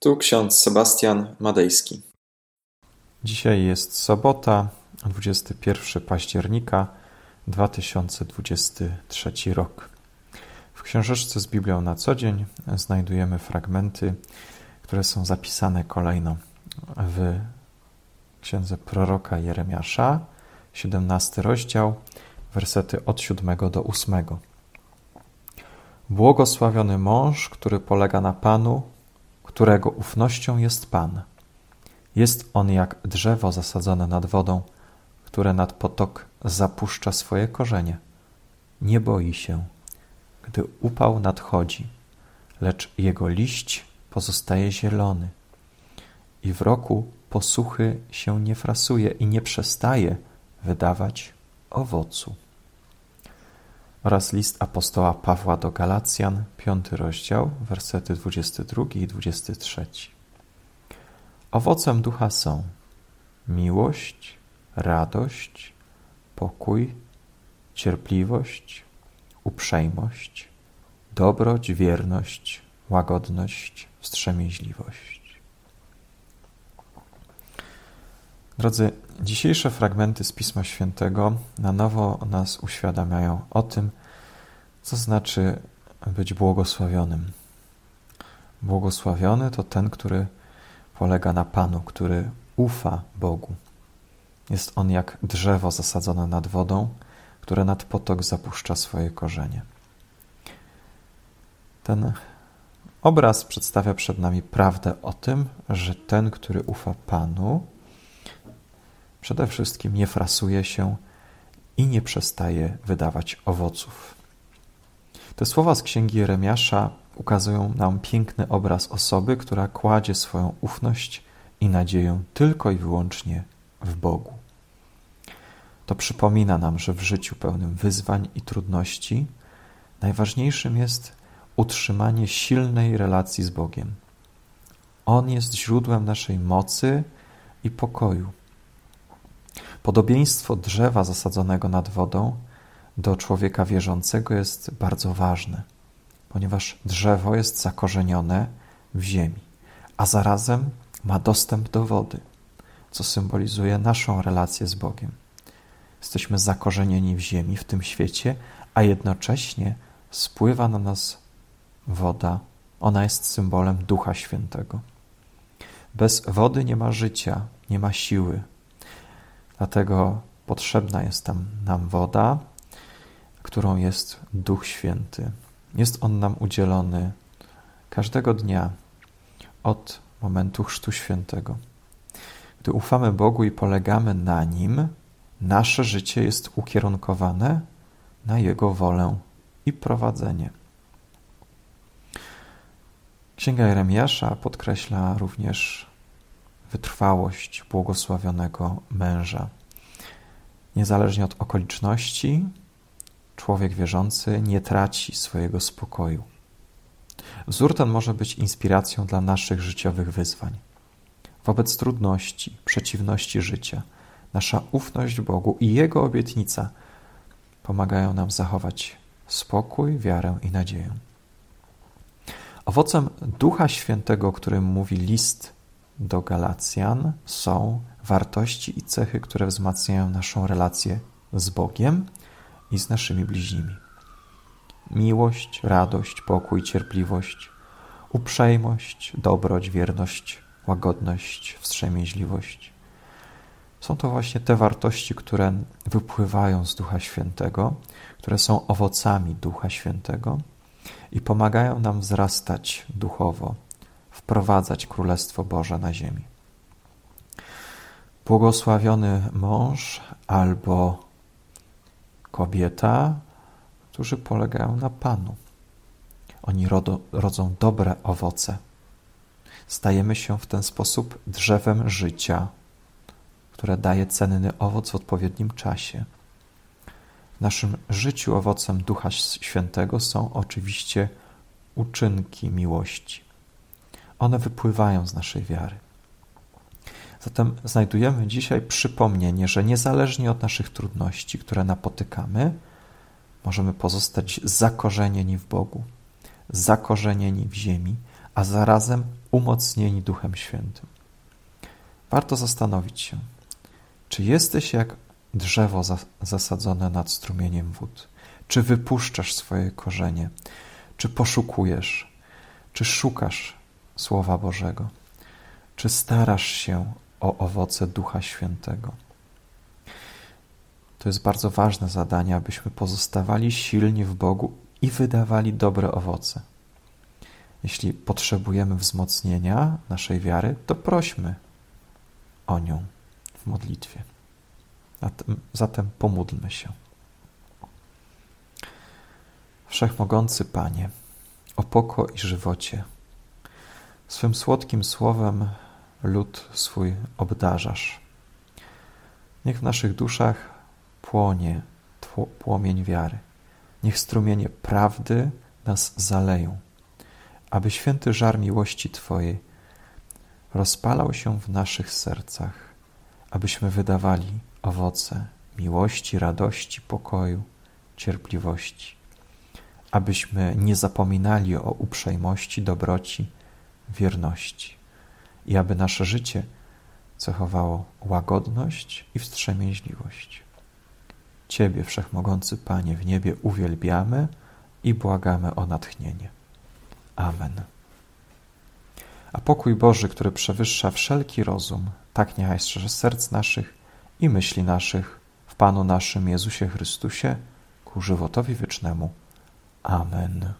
Tu ksiądz Sebastian Madejski. Dzisiaj jest sobota, 21 października 2023 rok. W książeczce z Biblią na co dzień znajdujemy fragmenty, które są zapisane kolejno w księdze proroka Jeremiasza, 17 rozdział, wersety od 7 do 8. Błogosławiony mąż, który polega na Panu, którego ufnością jest Pan. Jest on jak drzewo zasadzone nad wodą, które nad potok zapuszcza swoje korzenie. Nie boi się, gdy upał nadchodzi, lecz jego liść pozostaje zielony. I w roku posuchy się nie frasuje i nie przestaje wydawać owocu. Oraz list apostoła Pawła do Galacjan, piąty rozdział, wersety 22 i 23. Owocem ducha są miłość, radość, pokój, cierpliwość, uprzejmość, dobroć, wierność, łagodność, wstrzemięźliwość. Drodzy, dzisiejsze fragmenty z Pisma Świętego na nowo nas uświadamiają o tym, co znaczy być błogosławionym. Błogosławiony to ten, który polega na Panu, który ufa Bogu. Jest on jak drzewo zasadzone nad wodą, które nad potok zapuszcza swoje korzenie. Ten obraz przedstawia przed nami prawdę o tym, że ten, który ufa Panu, przede wszystkim nie frasuje się i nie przestaje wydawać owoców. Te słowa z księgi Jeremiasza ukazują nam piękny obraz osoby, która kładzie swoją ufność i nadzieję tylko i wyłącznie w Bogu. To przypomina nam, że w życiu pełnym wyzwań i trudności najważniejszym jest utrzymanie silnej relacji z Bogiem. On jest źródłem naszej mocy i pokoju. Podobieństwo drzewa zasadzonego nad wodą do człowieka wierzącego jest bardzo ważne, ponieważ drzewo jest zakorzenione w ziemi, a zarazem ma dostęp do wody, co symbolizuje naszą relację z Bogiem. Jesteśmy zakorzenieni w ziemi, w tym świecie, a jednocześnie spływa na nas woda. Ona jest symbolem Ducha Świętego. Bez wody nie ma życia, nie ma siły, Dlatego potrzebna jest tam nam woda, którą jest Duch Święty. Jest on nam udzielony każdego dnia od momentu Chrztu Świętego. Gdy ufamy Bogu i polegamy na Nim, nasze życie jest ukierunkowane na Jego wolę i prowadzenie. Księga Jeremiasza podkreśla również wytrwałość błogosławionego męża. Niezależnie od okoliczności, człowiek wierzący nie traci swojego spokoju. Wzór ten może być inspiracją dla naszych życiowych wyzwań. Wobec trudności, przeciwności życia, nasza ufność Bogu i Jego obietnica pomagają nam zachować spokój, wiarę i nadzieję. Owocem Ducha Świętego, o którym mówi list do Galacjan są wartości i cechy, które wzmacniają naszą relację z Bogiem i z naszymi bliźnimi. Miłość, radość, pokój, cierpliwość, uprzejmość, dobroć, wierność, łagodność, wstrzemięźliwość. Są to właśnie te wartości, które wypływają z Ducha Świętego, które są owocami Ducha Świętego i pomagają nam wzrastać duchowo, wprowadzać Królestwo Boże na ziemi. Błogosławiony mąż albo kobieta, którzy polegają na Panu. Oni rodo, rodzą dobre owoce. Stajemy się w ten sposób drzewem życia, które daje cenny owoc w odpowiednim czasie. W naszym życiu owocem Ducha Świętego są oczywiście uczynki miłości. One wypływają z naszej wiary. Zatem znajdujemy dzisiaj przypomnienie, że niezależnie od naszych trudności, które napotykamy, możemy pozostać zakorzenieni w Bogu, zakorzenieni w ziemi, a zarazem umocnieni Duchem Świętym. Warto zastanowić się, czy jesteś jak drzewo zasadzone nad strumieniem wód? Czy wypuszczasz swoje korzenie? Czy poszukujesz? Czy szukasz Słowa Bożego? Czy starasz się o owoce Ducha Świętego? To jest bardzo ważne zadanie, abyśmy pozostawali silni w Bogu i wydawali dobre owoce. Jeśli potrzebujemy wzmocnienia naszej wiary, to prośmy o nią w modlitwie. Zatem, pomódlmy się. Wszechmogący Panie, o i żywocie, swym słodkim słowem lud swój obdarzasz. Niech w naszych duszach płonie płomień wiary. Niech strumienie prawdy nas zaleją, aby święty żar miłości Twojej rozpalał się w naszych sercach, abyśmy wydawali owoce miłości, radości, pokoju, cierpliwości, abyśmy nie zapominali o uprzejmości, dobroci, wierności i aby nasze życie cechowało łagodność i wstrzemięźliwość. Ciebie, Wszechmogący Panie, w niebie uwielbiamy i błagamy o natchnienie. Amen. A pokój Boży, który przewyższa wszelki rozum, tak niechaj strzeże serc naszych i myśli naszych w Panu naszym Jezusie Chrystusie ku żywotowi wiecznemu. Amen.